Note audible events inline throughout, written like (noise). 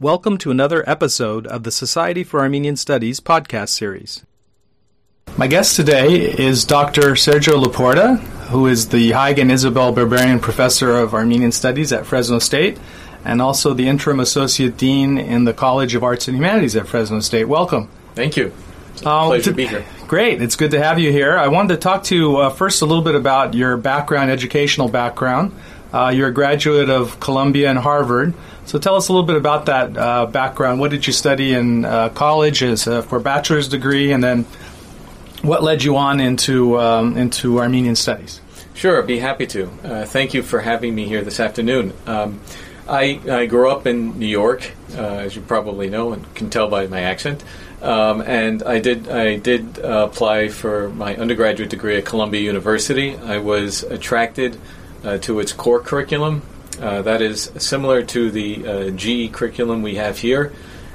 Welcome to another episode of the Society for Armenian Studies podcast series. My guest today is Dr. Sergio La Porta, who is the Haig and Isabel Berberian Professor of Armenian Studies at Fresno State and also the Interim Associate Dean in the College of Arts and Humanities at Fresno State. Welcome. Thank you. Uh, Pleasure to be here. Great. It's good to have you here. I wanted to talk to you uh, first a little bit about your background, educational background. Uh, you're a graduate of Columbia and Harvard. So tell us a little bit about that uh, background. What did you study in uh, college as uh, for a bachelor's degree, and then what led you on into um, into Armenian studies? Sure, I'd be happy to. Uh, thank you for having me here this afternoon. Um, I, I, grew up in New York, uh, as you probably know and can tell by my accent. Um, and I did I did uh, apply for my undergraduate degree at Columbia University. I was attracted to its core curriculum, uh, that is similar to the uh, GE curriculum we have here,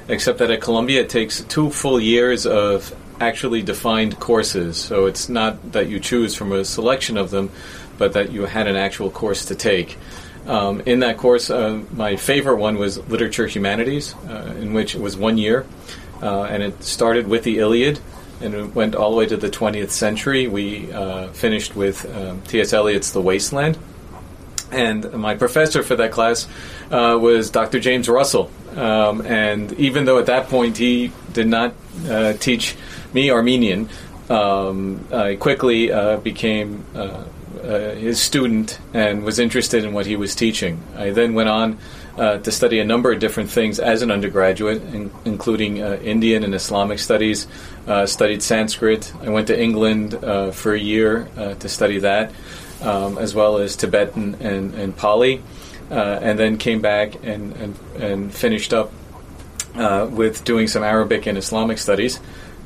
except that at Columbia it takes two full years of actually defined courses. So it's not that you choose from a selection of them, but that you had an actual course to take. Um, in that course, uh, my favorite one was Literature Humanities, uh, in which it was one year, uh, and it started with the Iliad and it went all the way to the 20th century. We finished with um, T.S. Eliot's The Wasteland. And my professor for that class uh, was Dr. James Russell. Um, and even though at that point he did not uh, teach me Armenian, um, I quickly uh, became uh, uh, his student and was interested in what he was teaching. I then went on uh, to study a number of different things as an undergraduate, in, including Indian and Islamic studies, studied Sanskrit. I went to England for a year to study that um, as well as Tibetan and, and Pali, uh, and then came back and, and, and finished up uh, with doing some Arabic and Islamic studies.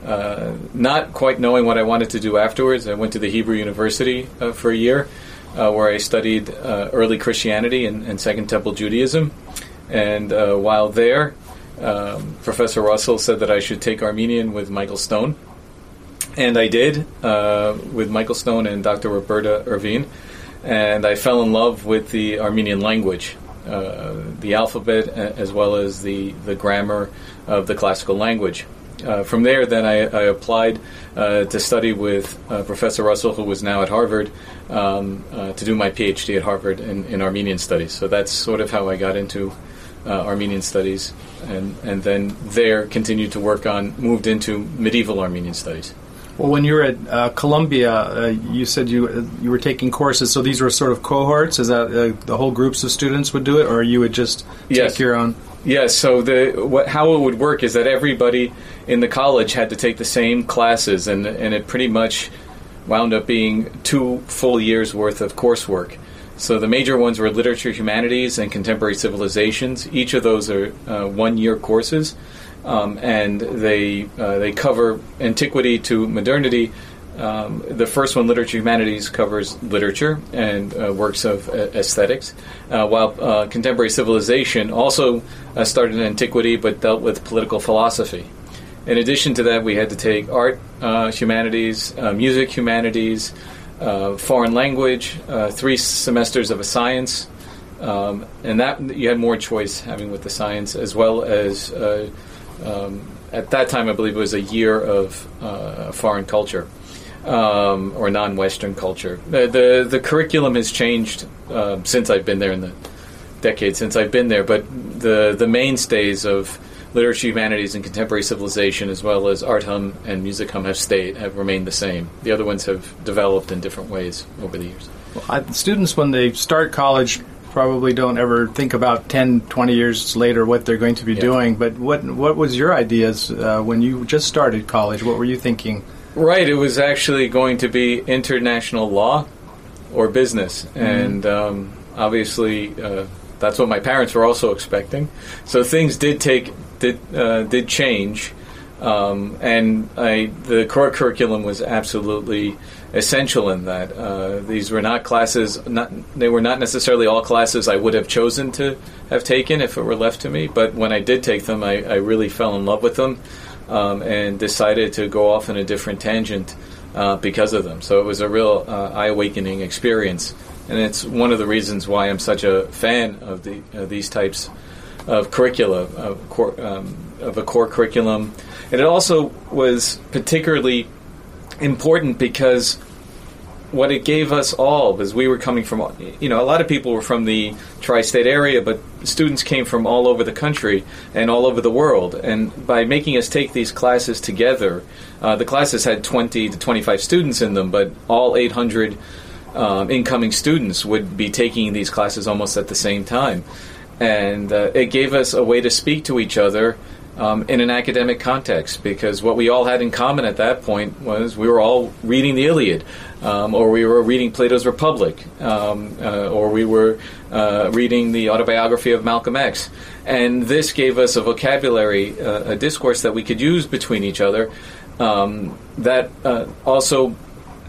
Uh, not quite knowing what I wanted to do afterwards, I went to the Hebrew University uh, for a year, uh, where I studied uh, early Christianity and, and, Second Temple Judaism. And while there, um, Professor Russell said that I should take Armenian with Michael Stone and I did uh, with Michael Stone and Dr. Roberta Ervine, and I fell in love with the Armenian language, uh, the alphabet, as well as the, the grammar of the classical language. Uh, from there, then I, I applied uh, to study with uh, Professor Russell, who was now at Harvard, um, uh, to do my PhD at Harvard in, in, Armenian studies. So that's sort of how I got into Armenian studies, and, and then there continued to work on, moved into medieval Armenian studies. Well, when you were at uh, Columbia, uh, you said you you were taking courses. So these were sort of cohorts. Is that uh, the whole groups of students would do it, or you would just yes. take your own? Yes. So the what, how it would work is that everybody in the college had to take the same classes, and and it pretty much wound up being two full years worth of coursework. So the major ones were literature, humanities, and contemporary civilizations. Each of those are uh, one year courses um, and they uh, they cover antiquity to modernity. Um, the first one, literature humanities, covers literature and uh, works of uh, aesthetics, uh, while uh, contemporary civilization also uh, started in antiquity but dealt with political philosophy. In addition to that, we had to take art humanities, music humanities, foreign language, three semesters of a science, um, and that you had more choice having with the science as well as um, at that time, I believe it was a year of uh, foreign culture um, or non-Western culture. The, the, the curriculum has changed uh, since I've been there in the decade since I've been there, but the the mainstays of literature, humanities, and contemporary civilization, as well as art hum and music hum, have stayed have remained the same. The other ones have developed in different ways over the years. Well, I, students, when they start college, probably don't ever think about 10, 20 years later what they're going to be yeah. doing. But what what was your ideas uh, when you just started college? What were you thinking? Right, it was actually going to be international law or business, mm-hmm. and um, obviously uh, that's what my parents were also expecting. So things did take did uh, did change. Um, and I, the core curriculum was absolutely essential in that. Uh, these were not classes; not, they were not necessarily all classes I would have chosen to have taken if it were left to me. But when I did take them, I, I really fell in love with them um, and decided to go off in a different tangent uh, because of them. So it was a real uh, eye-awakening experience, and it's one of the reasons why I'm such a fan of the these types of curricula, of, um, of a core curriculum. And it also was particularly important because what it gave us all was we were coming from, you know, a lot of people were from the tri state area, but students came from all over the country and all over the world. And by making us take these classes together, uh, the classes had 20 to 25 students in them, but all 800 um, incoming students would be taking these classes almost at the same time. And uh, it gave us a way to speak to each other um, in an academic context because what we all had in common at that point was we were all reading the Iliad, um, or we were reading Plato's Republic, um, uh, or we were uh, reading the autobiography of Malcolm X. And this gave us a vocabulary, uh, a discourse that we could use between each other um, that uh, also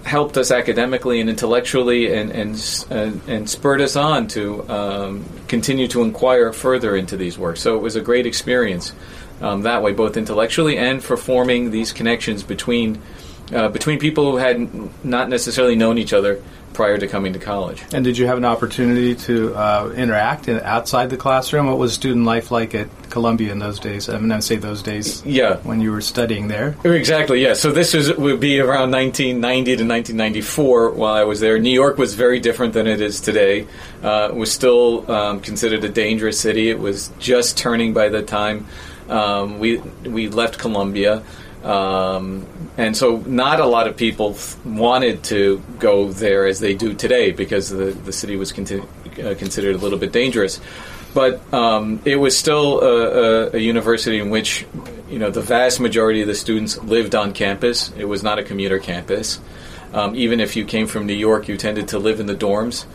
helped us academically and intellectually and, and, and, and spurred us on to um, continue to inquire further into these works. So it was a great experience um, that way, both intellectually and for forming these connections between uh, between people who had not necessarily known each other prior to coming to college. And did you have an opportunity to uh, interact in, outside the classroom? What was student life like at Columbia in those days? I mean, I say those days. Yeah. When you were studying there. Exactly. Yeah. So this was, would be around 1990 to 1994 while I was there. New York was very different than it is today. Uh, it was still um, considered a dangerous city. It was just turning by the time um, we we left Columbia. Um, and so, not a lot of people wanted to go there as they do today because the, the city was conti- uh, considered a little bit dangerous. But um, it was still a, a, a, university in which, you know, the vast majority of the students lived on campus. It was not a commuter campus. Um, even if you came from New York, you tended to live in the dorms.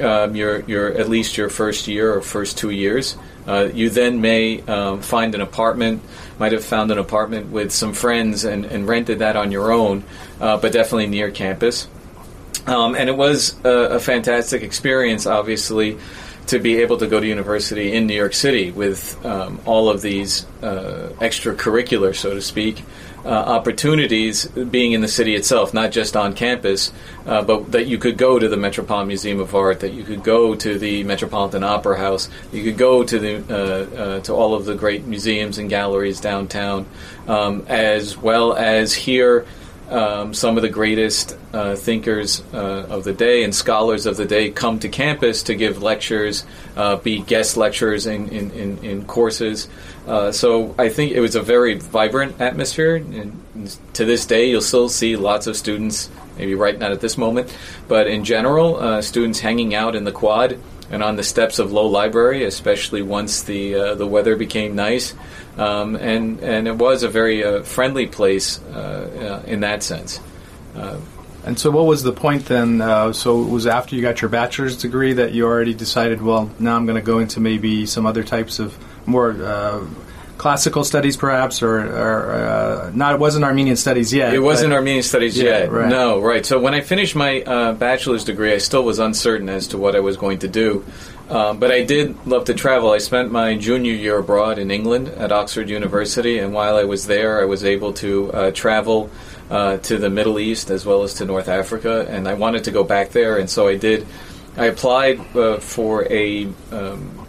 Um, your, your at least your first year or first two years. Uh, you then may um, find an apartment, might have found an apartment with some friends and, and rented that on your own, uh, but definitely near campus. Um, and it was a, a, fantastic experience, obviously, to be able to go to university in New York City with um, all of these uh, extracurricular, so to speak, uh, opportunities being in the city itself, not just on campus, uh, but that you could go to the Metropolitan Museum of Art, that you could go to the Metropolitan Opera House, you could go to the uh, uh to all of the great museums and galleries downtown, um, as well as hear um, some of the greatest uh, thinkers uh, of the day and scholars of the day come to campus to give lectures, uh, be guest lecturers in, in, in, in courses. Uh, so I think it was a very vibrant atmosphere. And to this day, you'll still see lots of students, maybe right not at this moment, but in general, uh, students hanging out in the quad and on the steps of Low Library, especially once the uh, the weather became nice, um, and and it was a very uh, friendly place uh, uh in that sense. Uh, and so, what was the point then? Uh, so, it was after you got your bachelor's degree that you already decided, well, now I'm going to go into maybe some other types of more classical studies, perhaps, or, or uh, not. It wasn't Armenian studies yet. It wasn't Armenian studies yeah, yet. Right. No, right. So when I finished my uh, bachelor's degree, I still was uncertain as to what I was going to do. Um, but I did love to travel. I spent my junior year abroad in England at Oxford University, and while I was there, I was able to uh, travel uh, to the Middle East as well as to North Africa, and I wanted to go back there, and so I did. I applied uh, for a, um,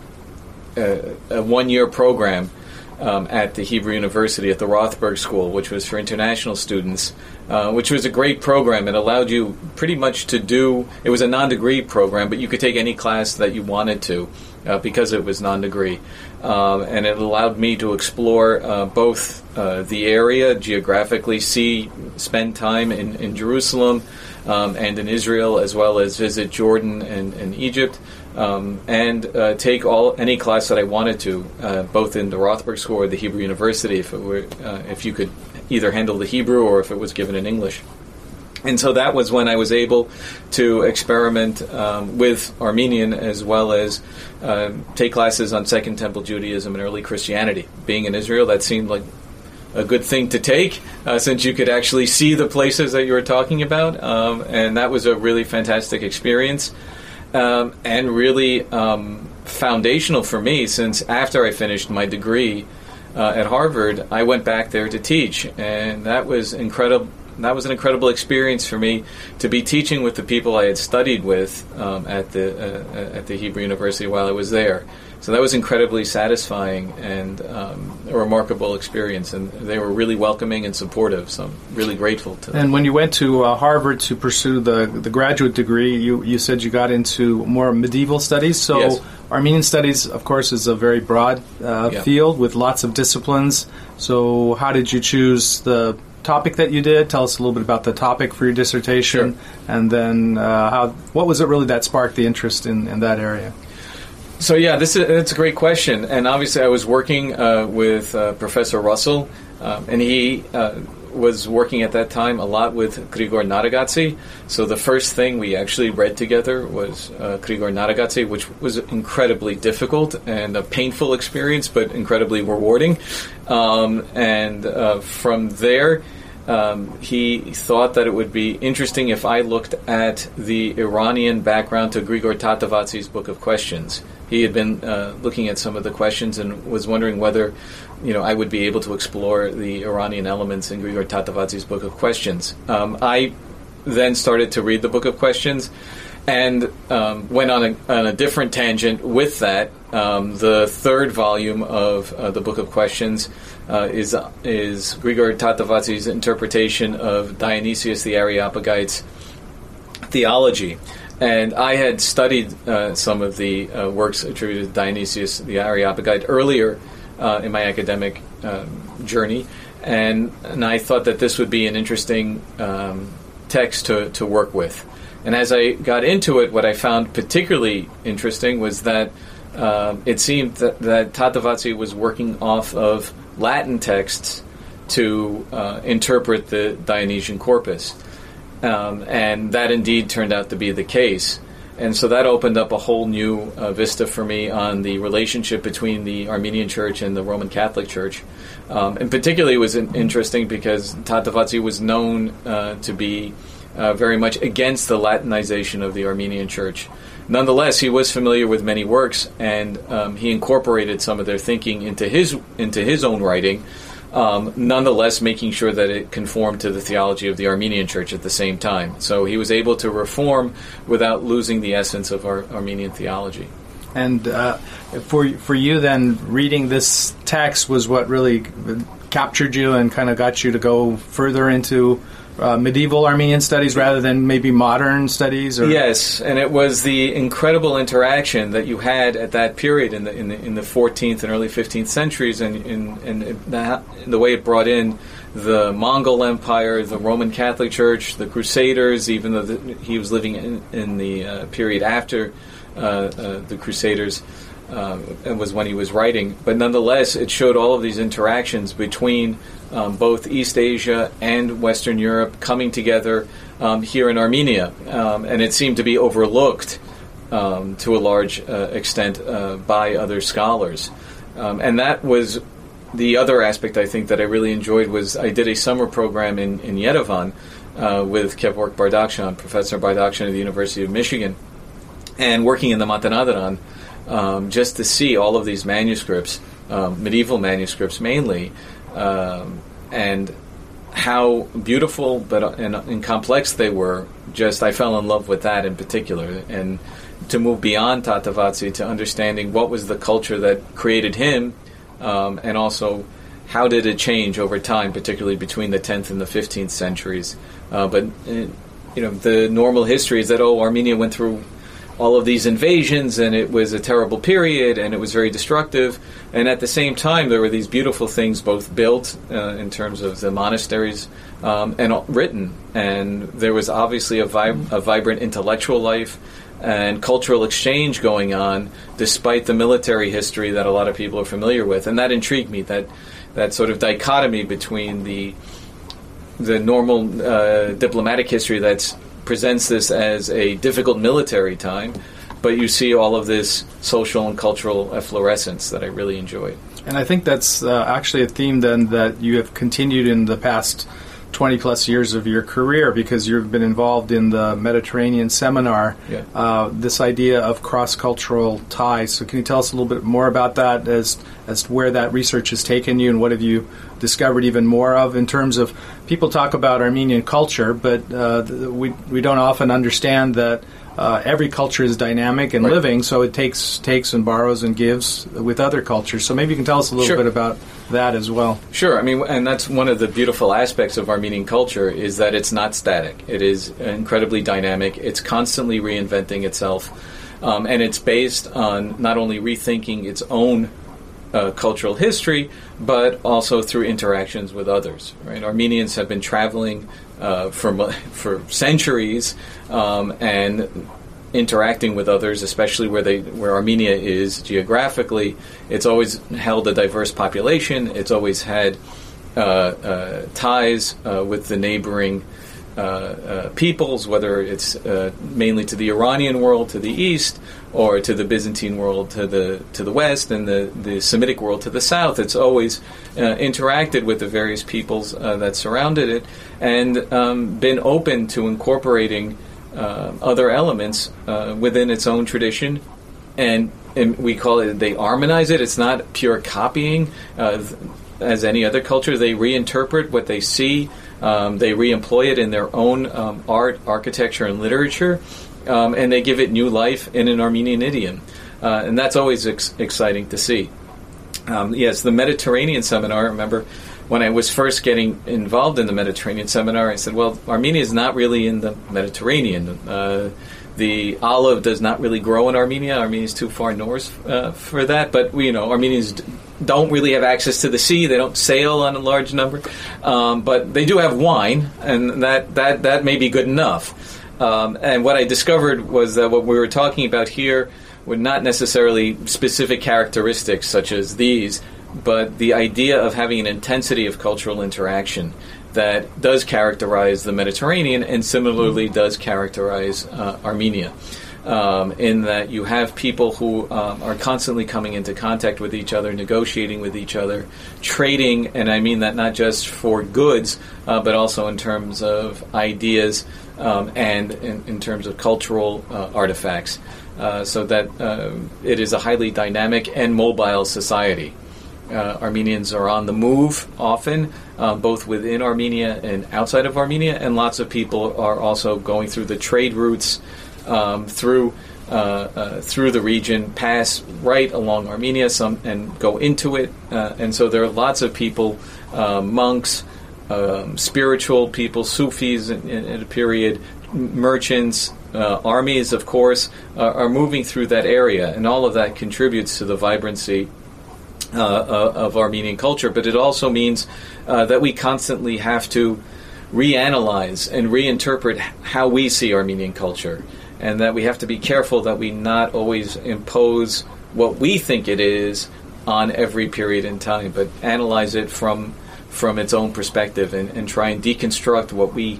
a, a one-year program um, at the Hebrew University at the Rothberg School, which was for international students, uh, which was a great program. It allowed you pretty much to do, it was a non degree program, but you could take any class that you wanted to uh, because it was non degree. Um, and it allowed me to explore uh, both uh, the area geographically, see, spend time in, in Jerusalem um, and in Israel, as well as visit Jordan and, and Egypt um, and uh, take all any class that I wanted to, uh, both in the Rothberg School or the Hebrew University, if it were uh, if you could either handle the Hebrew or if it was given in English. And so that was when I was able to experiment um, with Armenian as well as uh, take classes on Second Temple Judaism and early Christianity. Being in Israel, that seemed like a good thing to take uh, since you could actually see the places that you were talking about. Um, and that was a really fantastic experience um, and really um, foundational for me since after I finished my degree uh, at Harvard, I went back there to teach, and that was incredible. that was an incredible experience for me to be teaching with the people I had studied with um, at the uh, at the Hebrew University while I was there. So that was incredibly satisfying and um, a remarkable experience, and they were really welcoming and supportive. So I'm really grateful to them. And when you went to uh, Harvard to pursue the the graduate degree, you you said you got into more medieval studies. So Yes. Armenian studies, of course, is a very broad uh, Yeah. field with lots of disciplines. So how did you choose the topic that you did? Tell us a little bit about the topic for your dissertation, and then uh, how what was it really that sparked the interest in, in that area? So yeah, this is it's a great question, and obviously I was working uh, with uh, Professor Russell, um, and he uh, was working at that time a lot with Grigor Narekatsi. So the first thing we actually read together was uh, Grigor Narekatsi, which was incredibly difficult and a painful experience, but incredibly rewarding. Um, and uh, from there. Um, he thought that it would be interesting if I looked at the Iranian background to Grigor Tatevatsi's Book of Questions. He had been uh, looking at some of the questions and was wondering whether, you know, I would be able to explore the Iranian elements in Grigor Tatevatsi's Book of Questions. Um, I then started to read the Book of Questions and um, went on a, on a different tangent with that. Um, the third volume of uh, the Book of Questions uh, is is Grigor Tatevatsi's interpretation of Dionysius the Areopagite's theology. And I had studied uh, some of the uh, works attributed to Dionysius the Areopagite earlier uh, in my academic um, journey, and and I thought that this would be an interesting um, text to, to work with. And as I got into it, what I found particularly interesting was that um, it seemed that, that Tatavatsi was working off of Latin texts to uh, interpret the Dionysian corpus. Um, and that indeed turned out to be the case. And so that opened up a whole new uh, vista for me on the relationship between the Armenian Church and the Roman Catholic Church. Um, and particularly, it was in- interesting because Tatevatsi was known uh, to be uh, very much against the Latinization of the Armenian Church. Nonetheless, he was familiar with many works, and um, he incorporated some of their thinking into his into his own writing. Um, nonetheless, making sure that it conformed to the theology of the Armenian Church at the same time. So he was able to reform without losing the essence of our Armenian theology. And uh, for for you, then reading this text was what really captured you and kind of got you to go further into uh, medieval Armenian studies rather than maybe modern studies. Or Yes, and it was the incredible interaction that you had at that period in the in the, in the 14th and early 15th centuries, and and, and the, the way it brought in the Mongol Empire, the Roman Catholic Church, the Crusaders. Even though the, he was living in, in the uh, period after uh, uh, the Crusaders. Um, and was when he was writing, but nonetheless, it showed all of these interactions between um, both East Asia and Western Europe coming together um, here in Armenia, um, and it seemed to be overlooked um, to a large uh, extent uh, by other scholars. Um, and that was the other aspect I think that I really enjoyed was I did a summer program in, in Yerevan uh, with Kevork Bardakjian, Professor Bardakjian of the University of Michigan, and working in the Matenadaran, um, just to see all of these manuscripts, um, medieval manuscripts mainly, um, and how beautiful but uh, and, and complex they were. Just I fell in love with that in particular, and to move beyond Tatevatsi to understanding what was the culture that created him, um, and also how did it change over time, particularly between the 10th and the 15th centuries. Uh, but uh, you know, the normal history is that oh, Armenia went through all of these invasions and it was a terrible period and it was very destructive. And at the same time there were these beautiful things both built uh, in terms of the monasteries um, and written. And there was obviously a, vib- a vibrant intellectual life and cultural exchange going on despite the military history that a lot of people are familiar with. And that intrigued me that that sort of dichotomy between the the normal uh, diplomatic history that presents this as a difficult military time, but you see all of this social and cultural efflorescence that I really enjoyed. And I think that's uh, actually a theme then that you have continued in the past 20 plus years of your career because you've been involved in the Mediterranean seminar. Yeah. Uh, this idea of cross cultural ties. So, can you tell us a little bit more about that as as to where that research has taken you and what have you discovered even more of in terms of people talk about Armenian culture, but uh, we we don't often understand that uh, every culture is dynamic and Right. living, so it takes takes and borrows and gives with other cultures. So maybe you can tell us a little Sure. bit about that as well. Sure, I mean, and that's one of the beautiful aspects of Armenian culture is that it's not static. It is incredibly dynamic. It's constantly reinventing itself, um, and it's based on not only rethinking its own uh, cultural history, but also through interactions with others. Right, Armenians have been traveling uh, for (laughs) for centuries um, and interacting with others, especially where they where Armenia is geographically. It's always held a diverse population. It's always had uh, uh, ties uh, with the neighboring uh, peoples, whether it's mainly to the Iranian world to the east, or to the Byzantine world to the to the west, and the, the Semitic world to the south. It's always uh, interacted with the various peoples uh, that surrounded it, and um, been open to incorporating uh, other elements uh, within its own tradition, and, and we call it they harmonize it. It's not pure copying. Uh, as any other culture, they reinterpret what they see. Um, they reemploy it in their own um, art, architecture, and literature, um, and they give it new life in an Armenian idiom. Uh, and that's always ex- exciting to see. Um, yes, the Mediterranean seminar. Remember, when I was first getting involved in the Mediterranean seminar, I said, "Well, Armenia is not really in the Mediterranean. Uh, the olive does not really grow in Armenia. Armenia is too far north uh, for that. But you know, Armenians don't really have access to the sea. They don't sail on a large number, um, but they do have wine, and that that that may be good enough." Um, and what I discovered was that what we were talking about here were not necessarily specific characteristics such as these, but the idea of having an intensity of cultural interaction that does characterize the Mediterranean and similarly does characterize uh, Armenia. Um, in that you have people who um, are constantly coming into contact with each other, negotiating with each other, trading, and I mean that not just for goods, uh, but also in terms of ideas um, and in, in terms of cultural uh, artifacts. Uh, so that uh, it is a highly dynamic and mobile society. Uh, Armenians are on the move often, uh, both within Armenia and outside of Armenia, and lots of people are also going through the trade routes um, through uh, uh, through the region, pass right along Armenia, some and go into it, uh, and so there are lots of people, uh, monks, um, spiritual people, Sufis in, in, in a period, merchants, uh, armies, of course, uh, are moving through that area, and all of that contributes to the vibrancy uh, uh, of Armenian culture. But it also means that we constantly have to reanalyze and reinterpret how we see Armenian culture, and that we have to be careful that we not always impose what we think it is on every period in time, but analyze it from from its own perspective and, and try and deconstruct what we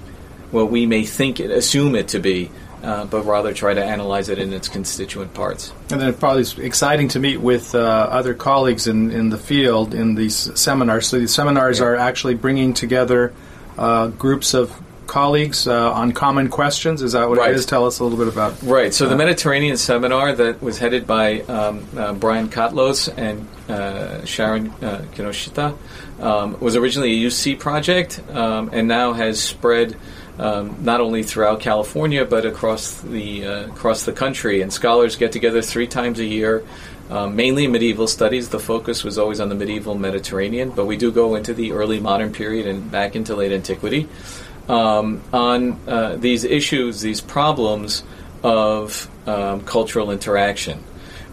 what we may think it, assume it to be, uh, but rather try to analyze it in its constituent parts. And then it probably is exciting to meet with uh, other colleagues in, in the field in these seminars. So these seminars Yeah. are actually bringing together uh, groups of colleagues uh, on common questions. Is that what Right. it is? Tell us a little bit about. Right. So the Uh, Mediterranean seminar that was headed by um, uh, Brian Catlos and uh, Sharon uh, Kinoshita um, was originally a UC project um, and now has spread um, not only throughout California but across the uh, across the country. And scholars get together three times a year. Um, mainly medieval studies. The focus was always on the medieval Mediterranean, but we do go into the early modern period and back into late antiquity um, on uh, these issues, these problems of um, cultural interaction,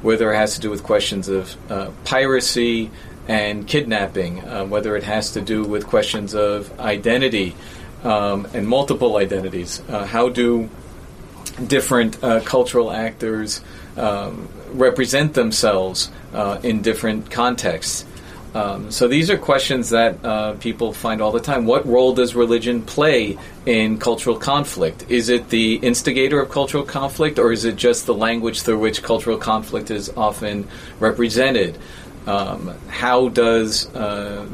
whether it has to do with questions of uh, piracy and kidnapping, uh, whether it has to do with questions of identity um, and multiple identities. Uh, how do different uh, cultural actors um, represent themselves uh, in different contexts? Um, so these are questions that uh, people find all the time. What role does religion play in cultural conflict? Is it the instigator of cultural conflict, or is it just the language through which cultural conflict is often represented? Um, how does uh,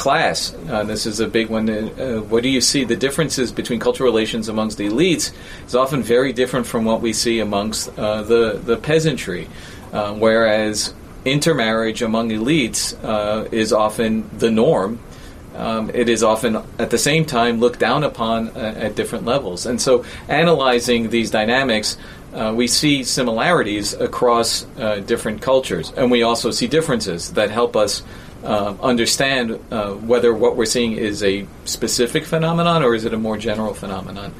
class. Uh, this is a big one. Uh, what do you see? The differences between cultural relations amongst the elites is often very different from what we see amongst uh, the the peasantry, uh, whereas intermarriage among elites uh, is often the norm. Um, it is often at the same time looked down upon uh, at different levels. And so, analyzing these dynamics, uh, we see similarities across uh, different cultures, and we also see differences that help us uh, understand uh, whether what we're seeing is a specific phenomenon or is it a more general phenomenon.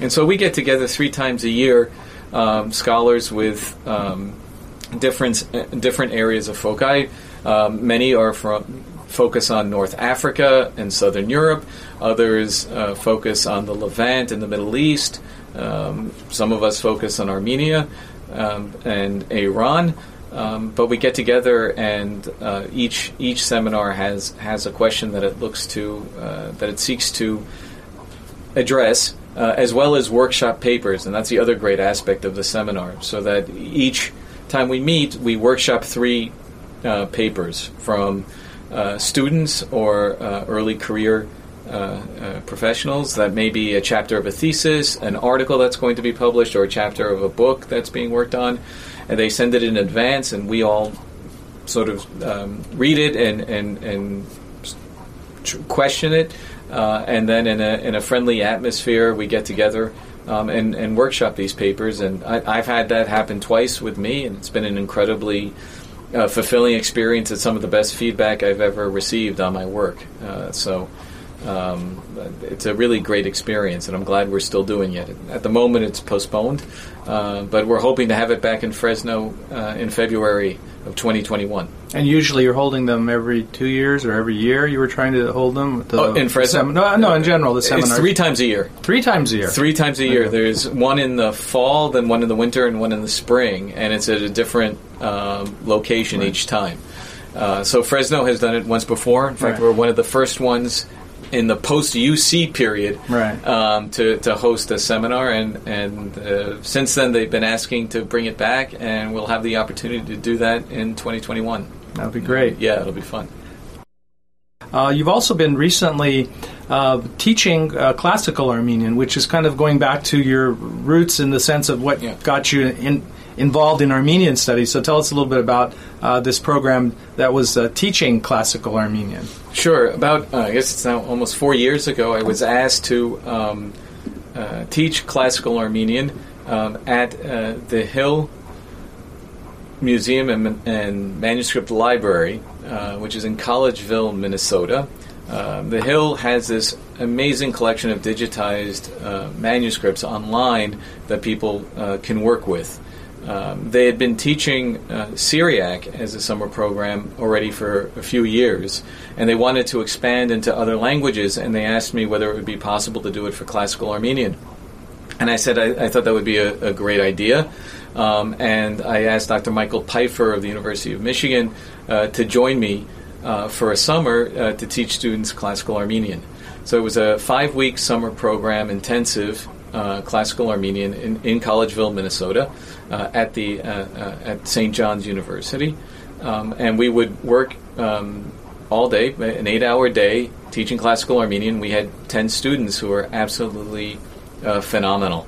And so, we get together three times a year, um, scholars with um, different different areas of foci. Um, many are from focus on North Africa and Southern Europe. Others uh, focus on the Levant and the Middle East. Um, some of us focus on Armenia um, and Iran. Um, but we get together, and uh, each each seminar has has a question that it looks to uh, that it seeks to address, uh, as well as workshop papers, and that's the other great aspect of the seminar. So that each time we meet, we workshop three uh, papers from uh, students or uh, early career uh, uh, professionals. That may be a chapter of a thesis, an article that's going to be published, or a chapter of a book that's being worked on. And they send it in advance, and we all sort of um, read it and, and, and question it. Uh, and then in a, in a friendly atmosphere, we get together um, and, and workshop these papers. And I, have had that happen twice with me, and it's been an incredibly uh, fulfilling experience. It's some of the best feedback I've ever received on my work. Uh, so um, it's a really great experience, and I'm glad we're still doing it. At the moment, it's postponed, uh, but we're hoping to have it back in Fresno uh, in February of 2021. And usually, you're holding them every two years or every year. You were trying to hold them the, oh, in Fresno. Sem- no, no, in general, the seminar. It's three times a year. Three times a year. Three times a year. Okay. There's one in the fall, then one in the winter, and one in the spring, and it's at a different um, location right. each time. Uh, so Fresno has done it once before. In fact, right. we're one of the first ones in the post UC period right. um, to, to host a seminar, and and uh, since then they've been asking to bring it back, and we'll have the opportunity to do that in 2021. That'll be great. Yeah, it'll be fun. Uh, you've also been recently uh, teaching uh, classical Armenian, which is kind of going back to your roots in the sense of what yeah. got you in, involved in Armenian studies. So tell us a little bit about uh, this program that was uh, teaching classical Armenian. Sure. About, uh, I guess it's now almost four years ago, I was asked to um, uh, teach classical Armenian um, at uh, the Hill Museum and, and Manuscript Library, uh, which is in Collegeville, Minnesota. Um, the Hill has this amazing collection of digitized uh, manuscripts online that people uh, can work with. Um, they had been teaching uh, Syriac as a summer program already for a few years, and they wanted to expand into other languages, and they asked me whether it would be possible to do it for classical Armenian. And I said I, I thought that would be a, a great idea. Um, and I asked Dr. Michael Pifer of the University of Michigan uh, to join me uh, for a summer uh, to teach students classical Armenian. So it was a five week summer program, intensive uh, classical Armenian in, in Collegeville, Minnesota, uh, at the uh, at St. John's University, um, and we would work um, all day, an eight-hour day, teaching classical Armenian. We had ten students who were absolutely phenomenal.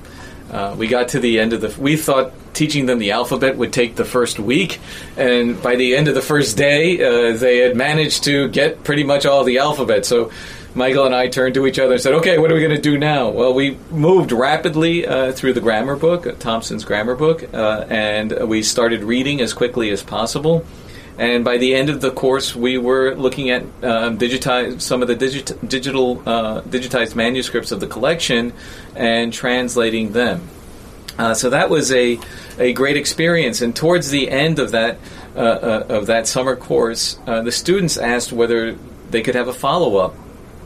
we got to the end of the. We thought teaching them the alphabet would take the first week, and by the end of the first day, they had managed to get pretty much all the alphabet. So Michael and I turned to each other and said, "Okay, what are we going to do now?" Well, we moved rapidly uh, through the grammar book, uh, Thomson's grammar book, uh, and we started reading as quickly as possible. And by the end of the course, we were looking at um, digitize some of the digit- digital uh, digitized manuscripts of the collection and translating them. Uh, so that was a a great experience. And towards the end of that uh, of that summer course, the students asked whether they could have a follow up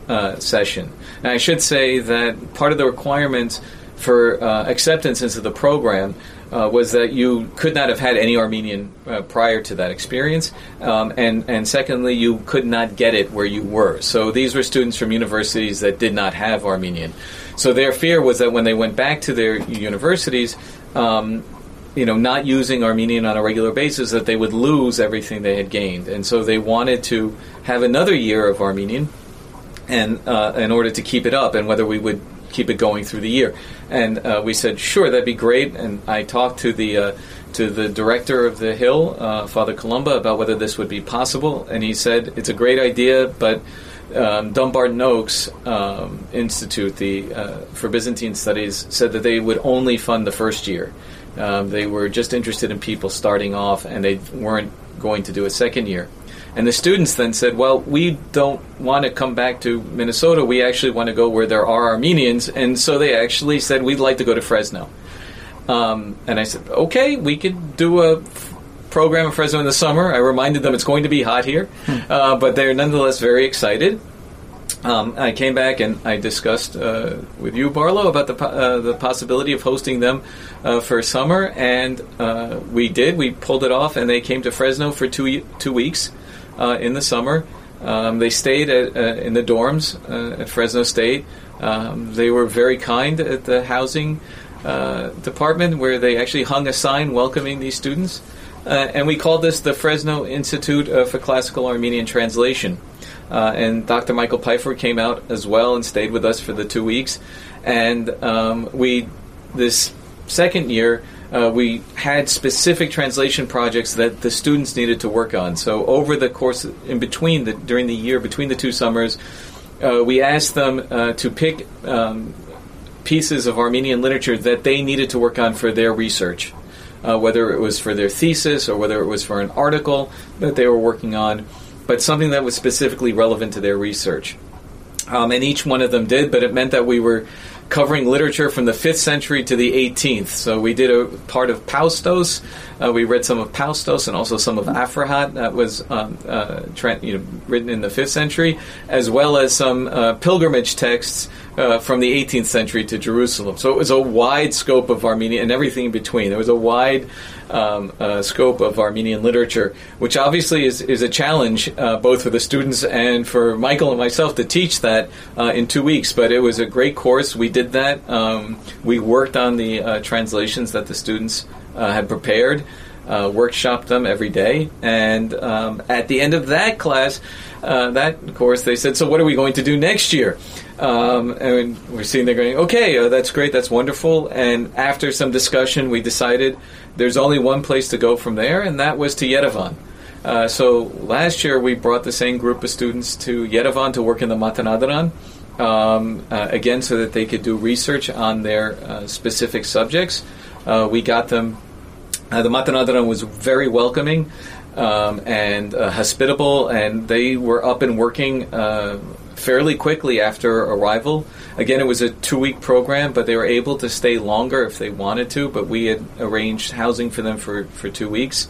uh, session. And I should say that part of the requirement for uh, acceptance into the program uh, was that you could not have had any Armenian uh, prior to that experience, um, and and secondly, you could not get it where you were. So these were students from universities that did not have Armenian. So their fear was that when they went back to their universities, um, you know, not using Armenian on a regular basis, that they would lose everything they had gained, and so they wanted to have another year of Armenian, and uh, in order to keep it up, and whether we would keep it going through the year. And uh, we said, sure, that'd be great. And I talked to the uh, to the director of the Hill, uh, Father Columba, about whether this would be possible, and he said it's a great idea, but um, Dumbarton Oaks um, Institute, the uh, for Byzantine Studies, said that they would only fund the first year. Um, they were just interested in people starting off, and they weren't going to do a second year. And the students then said, "Well, we don't want to come back to Minnesota. We actually want to go where there are Armenians." And so they actually said, "We'd like to go to Fresno." Um, and I said, "Okay, we could do a f- program in Fresno in the summer." I reminded them it's going to be hot here, uh, but they're nonetheless very excited. Um, I came back and I discussed uh, with you, Barlow, about the uh, the possibility of hosting them uh, for summer, and uh, we did. We pulled it off, and they came to Fresno for two two weeks uh, in the summer. Um, they stayed at, uh, in the dorms uh, at Fresno State. Um, they were very kind at the housing uh, department, where they actually hung a sign welcoming these students. Uh, and we called this the Fresno Institute uh, for Classical Armenian Translation. And Dr. Michael Pifer came out as well and stayed with us for the two weeks. And um, we, this second year, uh, we had specific translation projects that the students needed to work on. So over the course, in between the during the year between the two summers, uh, we asked them uh, to pick um, pieces of Armenian literature that they needed to work on for their research, uh, whether it was for their thesis or whether it was for an article that they were working on, but something that was specifically relevant to their research. Um, and each one of them did, but it meant that we were covering literature from the 5th century to the 18th. So we did a part of Paustos. Uh, we read some of Paustos and also some of Aphrahat that was um, uh, you know, written in the 5th century, as well as some uh, pilgrimage texts uh, from the 18th century to Jerusalem. So it was a wide scope of Armenian and everything in between. There was a wide um, uh, scope of Armenian literature, which obviously is, is a challenge uh, both for the students and for Michael and myself to teach that in two weeks. But it was a great course. We did that. Um, we worked on the translations that the students uh, had prepared. Uh, workshopped them every day, and um, at the end of that class, that of course, they said, "So, what are we going to do next year?" Um, and we're sitting there going, okay, uh, that's great, that's wonderful. And after some discussion, we decided there's only one place to go from there, and that was to Yerevan. Uh, so last year, we brought the same group of students to Yerevan to work in the Matenadaran. Um, uh, again, so that they could do research on their uh, specific subjects. Uh, we got them, uh, the Matenadaran was very welcoming. Um, and hospitable, and they were up and working fairly quickly after arrival. Again, it was a two week program, but they were able to stay longer if they wanted to. But we had arranged housing for them for, for two weeks.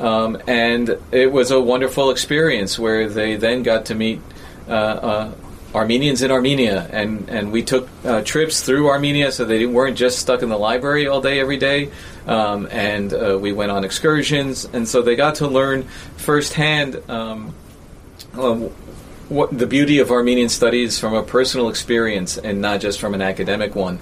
Um, and it was a wonderful experience where they then got to meet uh, uh, Armenians in Armenia, and, and we took uh, trips through Armenia so they weren't just stuck in the library all day every day. Um, and uh, we went on excursions, and so they got to learn firsthand um, what the beauty of Armenian studies from a personal experience and not just from an academic one.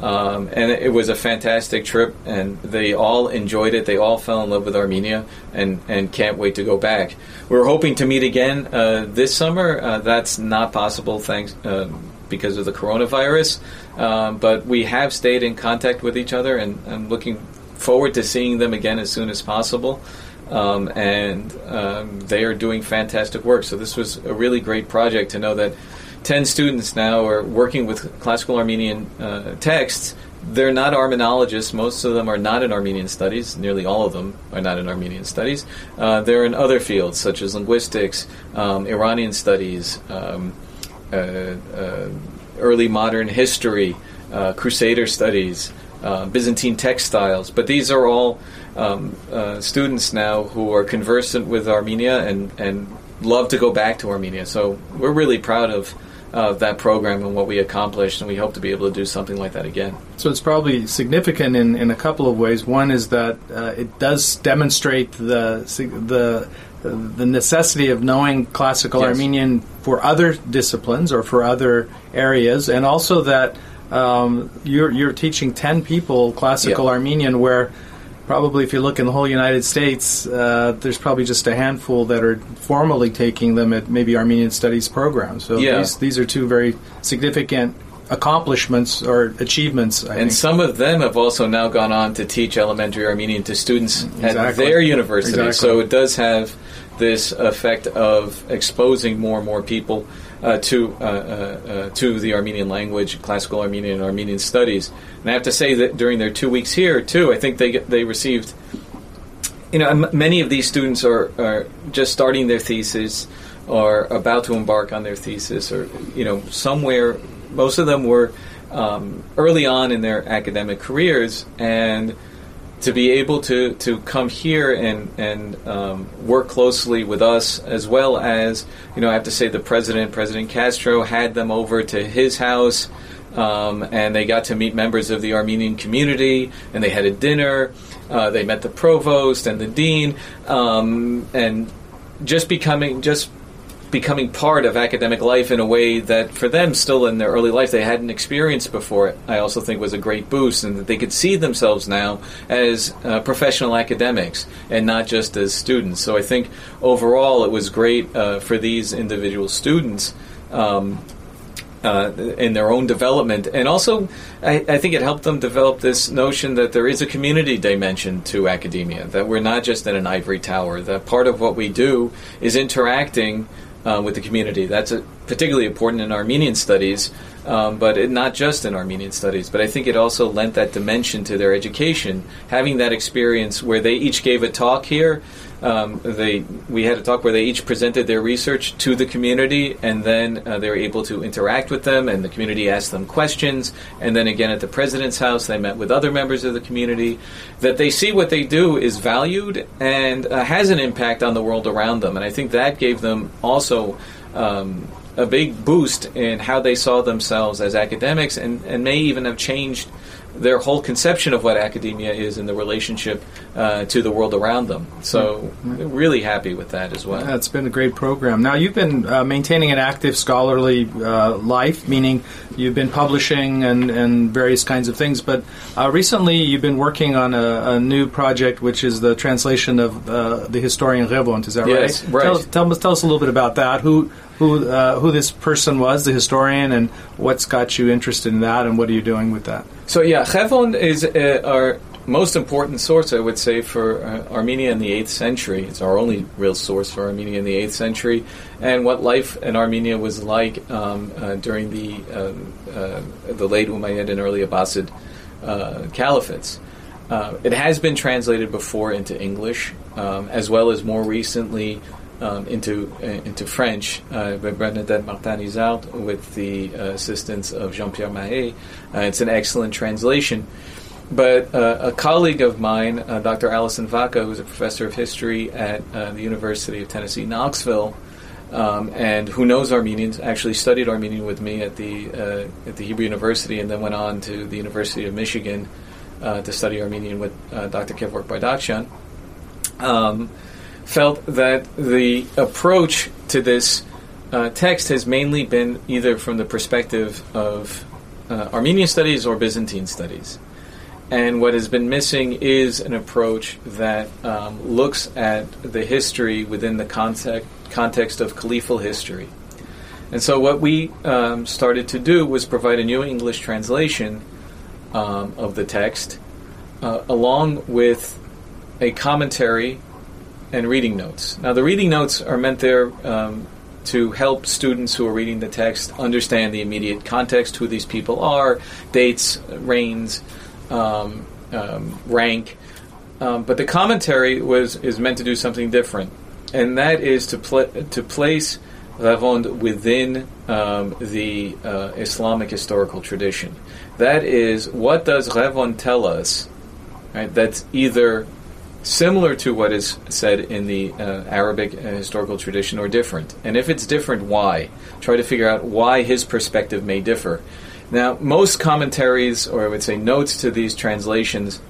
Um, and it was a fantastic trip, and they all enjoyed it. They all fell in love with Armenia, and, and can't wait to go back. We're hoping to meet again uh, this summer. Uh, that's not possible, thanks uh, because of the coronavirus. Um, but we have stayed in contact with each other, and I'm looking forward to seeing them again as soon as possible. Um, and um, they are doing fantastic work. So this was a really great project to know that 10 students now are working with classical Armenian uh, texts. They're not Armenologists. Most of them are not in Armenian studies. Nearly all of them are not in Armenian studies. Uh, they're in other fields such as linguistics, um, Iranian studies, um, uh, uh, early modern history, uh, Crusader studies, uh, Byzantine textiles. But these are all um, students now who are conversant with Armenia and, and love to go back to Armenia. So we're really proud of uh, that program and what we accomplished, and we hope to be able to do something like that again. So it's probably significant in, in a couple of ways. One is that uh, it does demonstrate the the the necessity of knowing classical Yes. Armenian for other disciplines or for other areas, and also that um, you're you're teaching ten people classical Yeah. Armenian where probably if you look in the whole United States, uh, there's probably just a handful that are formally taking them at maybe Armenian Studies programs. So Yeah. these, these are two very significant accomplishments or achievements. I And think. some of them have also now gone on to teach elementary Armenian to students at their university. Exactly. So it does have this effect of exposing more and more people uh, to uh, uh, uh, to the Armenian language, classical Armenian, and Armenian studies. And I have to say that during their two weeks here, too, I think they they received. You know, m- many of these students are, are just starting their thesis, or about to embark on their thesis, or you know, somewhere. Most of them were um, early on in their academic careers, and to be able to, to come here and and um, work closely with us, as well as you know, I have to say the president, President Castro, had them over to his house, um, and they got to meet members of the Armenian community, and they had a dinner. Uh, they met the provost and the dean, um, and just becoming just becoming part of academic life in a way that for them still in their early life they hadn't experienced before i also think was a great boost and that they could see themselves now as uh, professional academics and not just as students so i think overall it was great uh, for these individual students um, uh, in their own development, and also I, I think it helped them develop this notion that there is a community dimension to academia. That we're not just in an ivory tower. That part of what we do is interacting uh, with the community. That's a, particularly important in Armenian studies, um, but it, not just in Armenian studies. But I think it also lent that dimension to their education, having that experience where they each gave a talk here. Um, they we had a talk where they each presented their research to the community, and then uh, they were able to interact with them, and the community asked them questions. And then again at the president's house, they met with other members of the community. That they see what they do is valued and uh, has an impact on the world around them, and I think that gave them also. Um, a big boost in how they saw themselves as academics, and, and may even have changed their whole conception of what academia is and the relationship uh, to the world around them. So, really happy with that as well. Yeah, it's been a great program. Now, you've been uh, maintaining an active scholarly uh, life, meaning you've been publishing and, and various kinds of things, but uh, recently you've been working on a, a new project, which is the translation of uh, the historian Ghevond. Is that Yes, right? right. Tell, tell, us- tell us a little bit about that. Who who uh, who this person was, the historian, and what's got you interested in that, and what are you doing with that? So yeah, Ghevond is uh, our most important source, I would say, for uh, Armenia in the 8th century. It's our only real source for Armenia in the 8th century, and what life in Armenia was like um, uh, during the um, uh, the late Umayyad and early Abbasid uh, caliphates. Uh, it has been translated before into English, um, as well as more recently um, into uh, into French uh, by Bernadette Martin Hisard with the uh, assistance of Jean-Pierre Mahé. Uh, it's an excellent translation. But uh, a colleague of mine, uh, Dr. Alison Vacca, who's a professor of history at the University of Tennessee, Knoxville, um, and who knows Armenian, actually studied Armenian with me at the at the Hebrew University, and then went on to the University of Michigan to study Armenian with Dr. Kevork Bardakjian. Um, felt that the approach to this uh, text has mainly been either from the perspective of uh, Armenian studies or Byzantine studies. And what has been missing is an approach that um, looks at the history within the context, context of caliphal history. And so, what we um, started to do was provide a new English translation um, of the text, uh, along with a commentary and reading notes. Now, the reading notes are meant there um, to help students who are reading the text understand the immediate context, who these people are, dates, reigns, um, um, rank. Um, but the commentary was is meant to do something different, and that is to pla to place Ghevond within um, the uh, Islamic historical tradition. That is, what does Ghevond tell us? Right, that's either similar to what is said in the uh, Arabic uh, historical tradition or different. And if it's different, why? Try to figure out why his perspective may differ. Now, most commentaries, or I would say notes to these translations,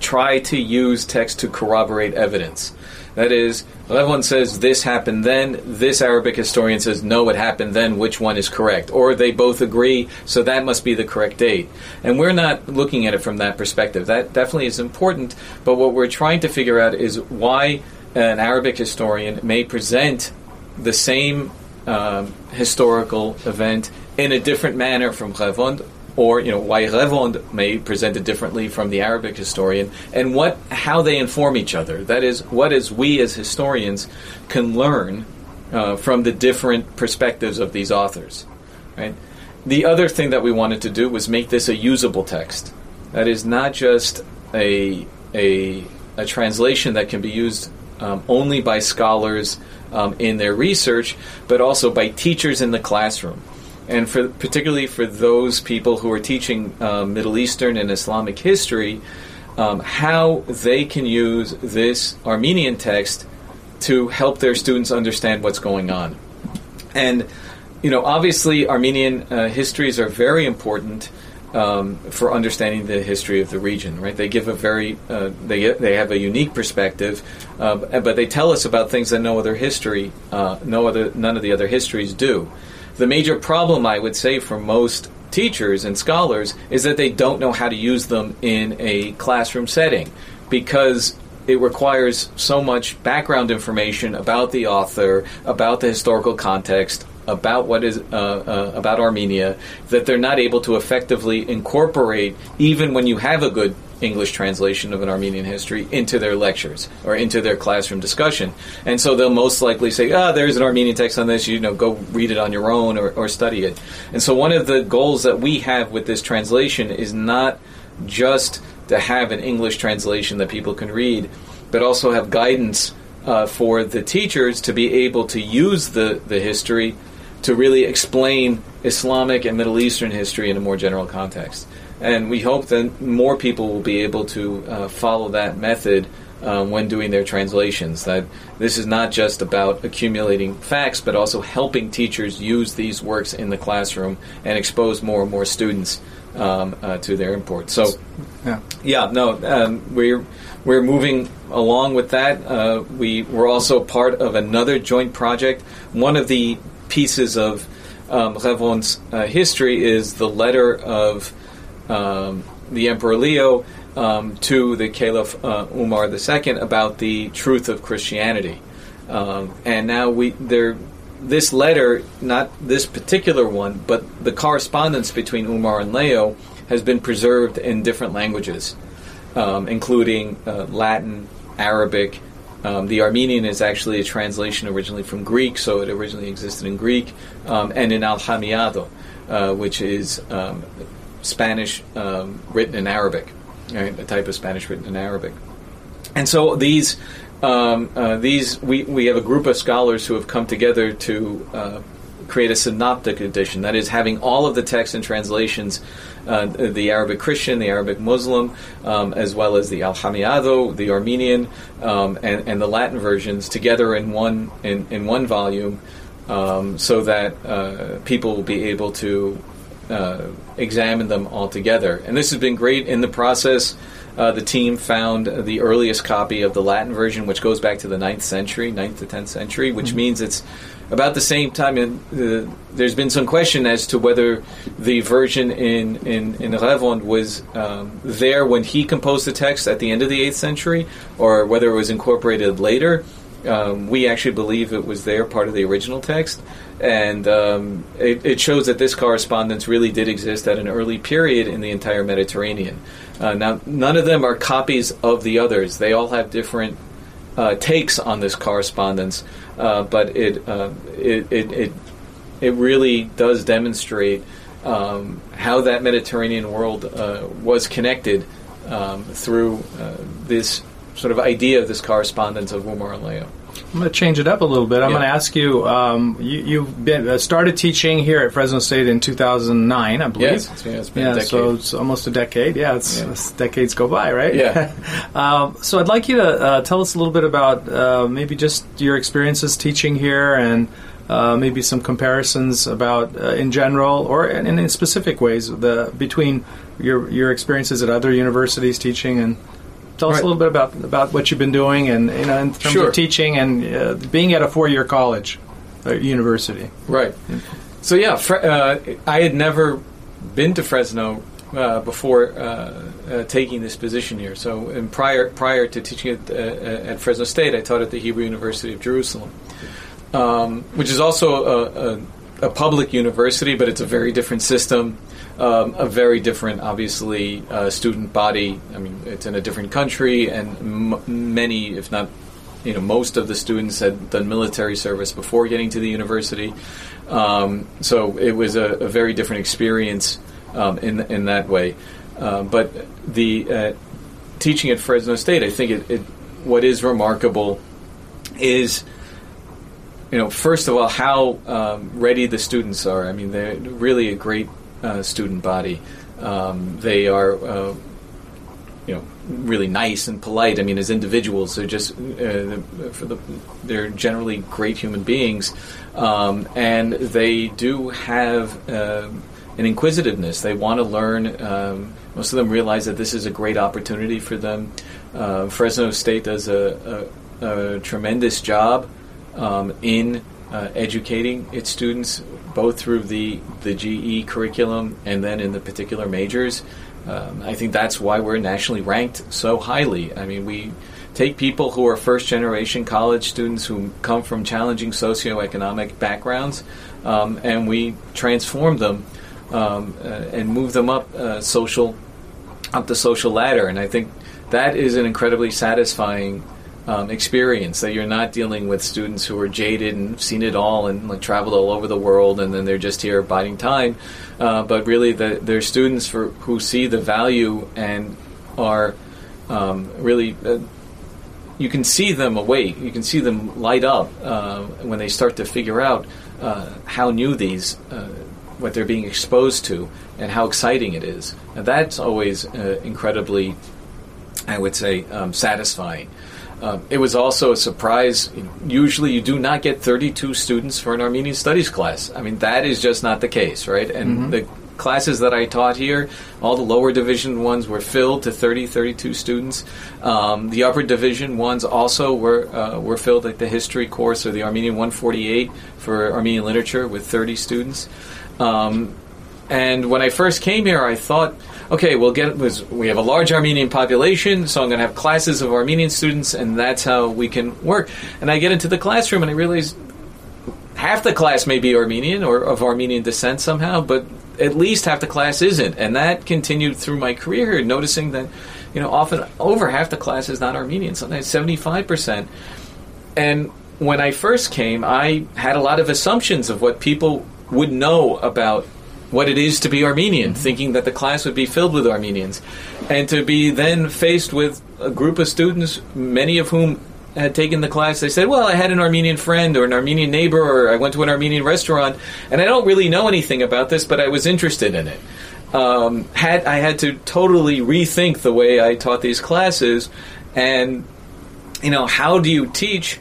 try to use text to corroborate evidence. That is, everyone says this happened then, this Arabic historian says no, it happened then, which one is correct? Or they both agree, so that must be the correct date. And we're not looking at it from that perspective. That definitely is important, but what we're trying to figure out is why an Arabic historian may present the same um, historical event in a different manner from Ghevond or you know why Ghevond may present it differently from the Arabic historian, and what how they inform each other. That is, what as we as historians can learn uh, from the different perspectives of these authors. Right. The other thing that we wanted to do was make this a usable text. That is not just a a, a translation that can be used um, only by scholars um, in their research, but also by teachers in the classroom and for particularly for those people who are teaching um, Middle Eastern and Islamic history, um, how they can use this Armenian text to help their students understand what's going on. And you know, obviously, Armenian uh, histories are very important. Um, for understanding the history of the region, right? They give a very uh, they they have a unique perspective, uh, but they tell us about things that no other history, uh, no other none of the other histories do. The major problem, I would say, for most teachers and scholars is that they don't know how to use them in a classroom setting because it requires so much background information about the author, about the historical context, about what is uh, uh, about Armenia that they're not able to effectively incorporate, even when you have a good English translation of an Armenian history into their lectures or into their classroom discussion. And so they'll most likely say, ah, there's an Armenian text on this, you know, go read it on your own or, or study it. And so one of the goals that we have with this translation is not just to have an English translation that people can read, but also have guidance uh, for the teachers to be able to use the, the history to really explain Islamic and Middle Eastern history in a more general context and we hope that more people will be able to uh, follow that method um, when doing their translations. That this is not just about accumulating facts, but also helping teachers use these works in the classroom and expose more and more students um, uh, to their import. So, yeah, yeah no, um, we're we're moving along with that. Uh, we we're also part of another joint project. One of the pieces of um, Ghevond's uh, history is the letter of um, the Emperor Leo um, to the Caliph uh, Umar II about the truth of Christianity. Um, and now we there this letter, not this particular one, but the correspondence between Umar and Leo has been preserved in different languages, um, including uh, Latin, Arabic. Um, the Armenian is actually a translation originally from Greek, so it originally existed in Greek, um, and in Aljamiado, uh, which is Spanish um, written in Arabic, right? a type of Spanish written in Arabic. And so these um, uh, these we, we have a group of scholars who have come together to uh, create a synoptic edition. That is, having all of the texts and translations, uh, the Arabic Christian, the Arabic Muslim, um, as well as the Aljamiado, the Armenian, um, and, and, the Latin versions together in one in, in one volume, um, so that uh, people will be able to uh, examine them all together. And this has been great in the process. Uh, the team found the earliest copy of the Latin version, which goes back to the 9th century, 9th to 10th century, which mm-hmm. means it's about the same time. In, uh, there's been some question as to whether the version in, in, in Ghevond was um, there when he composed the text at the end of the 8th century, or whether it was incorporated later. Um, we actually believe it was there, part of the original text. And um, it, it, shows that this correspondence really did exist at an early period in the entire Mediterranean. Uh, now, none of them are copies of the others; they all have different uh, takes on this correspondence, uh, but it, uh, it, it, it it really does demonstrate um, how that Mediterranean world uh, was connected um, through uh, this sort of idea of this correspondence of Umar and Leo. I'm going to change it up a little bit. I'm yeah. going to ask you, um, you. have been uh, started teaching here at Fresno State in 2009, I believe. Yes, yeah, it's been yeah, so it's almost a decade. Yeah, it's, yeah. it's decades go by, right? Yeah. (laughs) um, so I'd like you to uh, tell us a little bit about uh, maybe just your experiences teaching here and. Uh, maybe some comparisons about uh, in general or in, in specific ways the between your your experiences at other universities teaching and tell us Right. a little bit about about what you've been doing and you know in terms Sure. of teaching and uh, being at a four year college, uh, university. Right. So yeah, Fre- uh, I had never been to Fresno uh, before uh, uh, taking this position here. So, and prior prior to teaching at, uh, at Fresno State, I taught at the Hebrew University of Jerusalem, um, which is also a, a, a public university, but it's a very different system. Um, a very different, obviously, uh, student body. I mean, it's in a different country, and m- many, if not you know, most of the students had done military service before getting to the university. Um, so it was a, a very different experience um, in in that way. Um, but the uh, teaching at Fresno State, I think it, it what is remarkable is you know first of all how um, ready the students are. I mean, they're really a great uh, student body. Um, they are. Uh, you know, really nice and polite. I mean, as individuals, they're just uh, for the they're generally great human beings, um, and they do have uh, an inquisitiveness. They want to learn. Um, most of them realize that this is a great opportunity for them. Uh, Fresno State does a, a, a tremendous job um, in uh, educating its students, both through the the GE curriculum and then in the particular majors. Um, I think that's why we're nationally ranked so highly. I mean, we take people who are first generation college students who come from challenging socioeconomic backgrounds um, and we transform them um, uh, and move them up uh, social up the social ladder. And I think that is an incredibly satisfying um, experience that you're not dealing with students who are jaded and seen it all and like traveled all over the world and then they're just here biding time, uh, but really the, they're students for who see the value and are um, really. Uh, you can see them awake. You can see them light up uh, when they start to figure out uh, how new these, uh, what they're being exposed to, and how exciting it is. And that's always uh, incredibly, I would say, um, satisfying. Um, it was also a surprise. Usually, you do not get 32 students for an Armenian studies class. I mean, that is just not the case, right? And the classes that I taught here, all the lower division ones were filled to 30, 32 students. Um, the upper division ones also were uh, were filled, like the history course or the Armenian 148 for Armenian literature with 30 students. Um, and when I first came here, I thought, okay, we'll get we have a large Armenian population, so I'm going to have classes of Armenian students, and that's how we can work. And I get into the classroom, and I realize half the class may be Armenian or of Armenian descent somehow, but at least half the class isn't. And that continued through my career noticing that, you know, often over half the class is not Armenian, sometimes 75%. And when I first came, I had a lot of assumptions of what people would know about what it is to be Armenian, thinking that the class would be filled with Armenians. And to be then faced with a group of students, many of whom had taken the class, they said, Well, I had an Armenian friend or an Armenian neighbor, or I went to an Armenian restaurant, and I don't really know anything about this, but I was interested in it. Um, had I had to totally rethink the way I taught these classes, and you know, how do you teach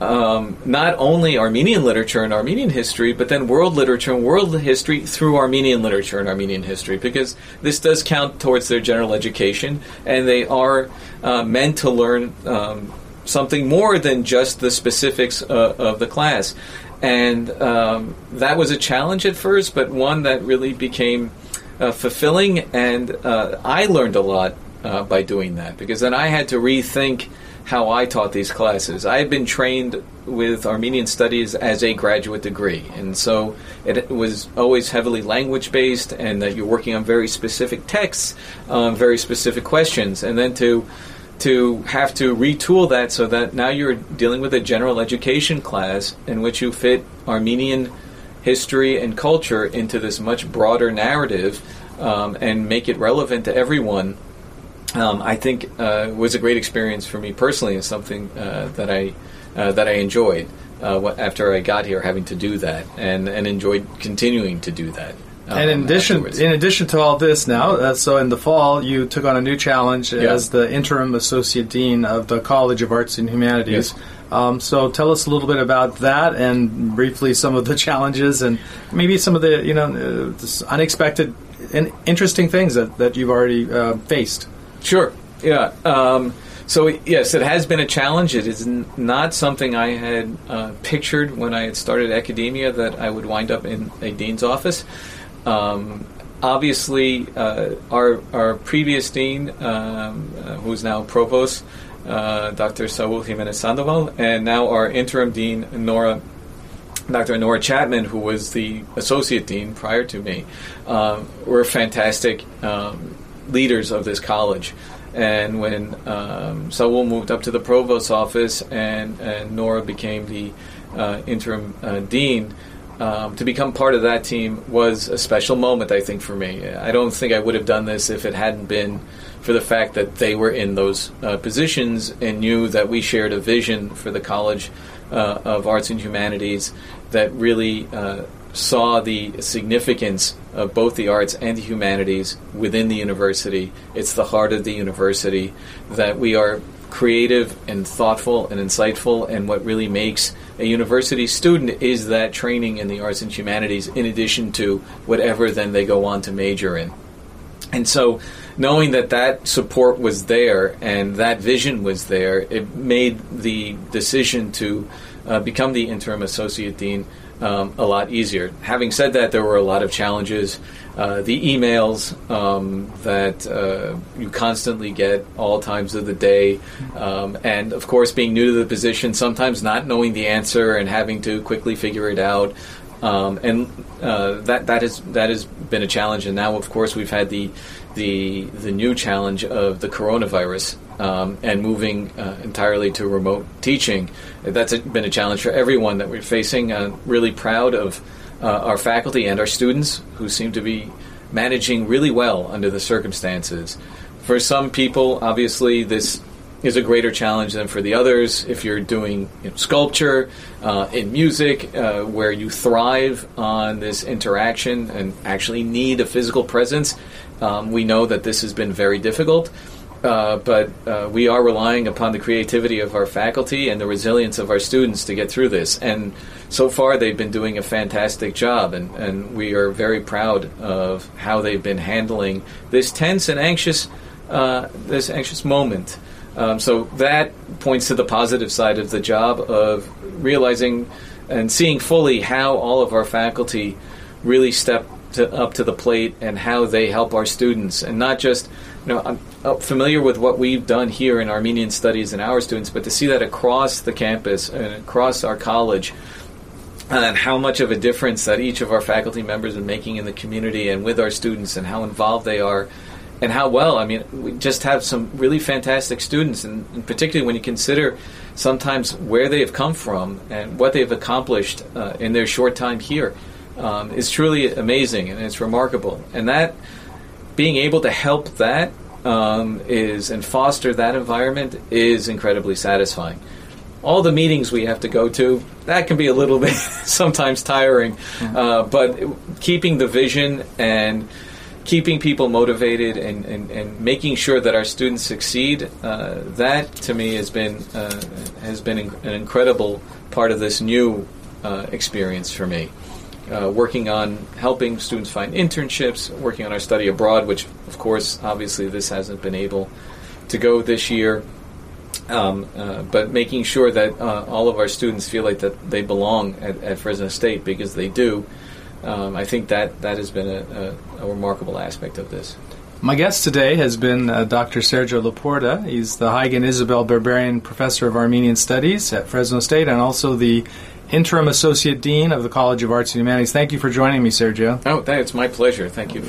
um, not only Armenian literature and Armenian history, but then world literature and world history through Armenian literature and Armenian history, because this does count towards their general education, and they are uh, meant to learn um, something more than just the specifics uh, of the class. And um, that was a challenge at first, but one that really became uh, fulfilling, and uh, I learned a lot uh, by doing that, because then I had to rethink how I taught these classes. I had been trained with Armenian studies as a graduate degree, and so it was always heavily language based, and that you're working on very specific texts, um, very specific questions, and then to to have to retool that so that now you're dealing with a general education class in which you fit Armenian history and culture into this much broader narrative um, and make it relevant to everyone um, I think uh, was a great experience for me personally, and something uh, that I uh, that I enjoyed uh, after I got here, having to do that, and and enjoyed continuing to do that. um, and in addition, afterwards. in addition to all this, now, uh, so in the fall, you took on a new challenge Yeah. as the interim associate dean of the College of Arts and Humanities. Yes. Um, so tell us a little bit about that, and briefly some of the (laughs) challenges, and maybe some of the you know uh, unexpected and interesting things that, that you've already uh, faced. Sure. Yeah. Um, so yes, it has been a challenge. It is n- not something I had uh, pictured when I had started academia that I would wind up in a dean's office. Um, obviously, uh, our our previous dean, um, uh, who is now provost, uh, Dr. Saul Jimenez Sandoval, and now our interim dean, Nora. Dr. Nora Chapman, who was the associate dean prior to me, um, were fantastic um, leaders of this college. And when um, Saul moved up to the provost's office and, and Nora became the uh, interim uh, dean, um, to become part of that team was a special moment, I think, for me. I don't think I would have done this if it hadn't been for the fact that they were in those uh, positions and knew that we shared a vision for the College uh, of Arts and Humanities that really uh, saw the significance of both the arts and the humanities within the university. It's the heart of the university that we are creative and thoughtful and insightful, and what really makes a university student is that training in the arts and humanities, in addition to whatever then they go on to major in. And so, knowing that that support was there and that vision was there, it made the decision to uh, become the interim associate dean um, a lot easier. Having said that, there were a lot of challenges. Uh, the emails um, that uh, you constantly get all times of the day, um, and of course, being new to the position, sometimes not knowing the answer and having to quickly figure it out. Um, and uh, that that has that has been a challenge. And now, of course, we've had the the the new challenge of the coronavirus um, and moving uh, entirely to remote teaching. That's been a challenge for everyone that we're facing. Uh, really proud of uh, our faculty and our students who seem to be managing really well under the circumstances. For some people, obviously, this is a greater challenge than for the others. If you're doing you know, sculpture, uh, in music, uh, where you thrive on this interaction and actually need a physical presence, um, we know that this has been very difficult. Uh, but uh, we are relying upon the creativity of our faculty and the resilience of our students to get through this. And so far, they've been doing a fantastic job, and, and we are very proud of how they've been handling this tense and anxious, uh, this anxious moment. Um, so that points to the positive side of the job of realizing and seeing fully how all of our faculty really step to, up to the plate and how they help our students, and not just you know I'm uh, familiar with what we've done here in Armenian studies and our students, but to see that across the campus and across our college. And how much of a difference that each of our faculty members are making in the community and with our students, and how involved they are, and how well. I mean, we just have some really fantastic students, and, and particularly when you consider sometimes where they have come from and what they've accomplished uh, in their short time here um, is truly amazing and it's remarkable. And that being able to help that um, is and foster that environment is incredibly satisfying. All the meetings we have to go to that can be a little (laughs) bit sometimes tiring, mm-hmm. uh, but keeping the vision and keeping people motivated and, and, and making sure that our students succeed uh, that to me has been uh, has been an incredible part of this new uh, experience for me uh, working on helping students find internships, working on our study abroad, which, of course, obviously this hasn't been able to go this year. Um, uh, but making sure that uh, all of our students feel like that they belong at, at Fresno State because they do. Um, I think that that has been a, a, a, remarkable aspect of this. My guest today has been uh, Dr. Sergio La Porta. He's the Haig and Isabel Berberian Professor of Armenian Studies at Fresno State and also the Interim Associate Dean of the College of Arts and Humanities. Thank you for joining me, Sergio. Oh, it's my pleasure. Thank you.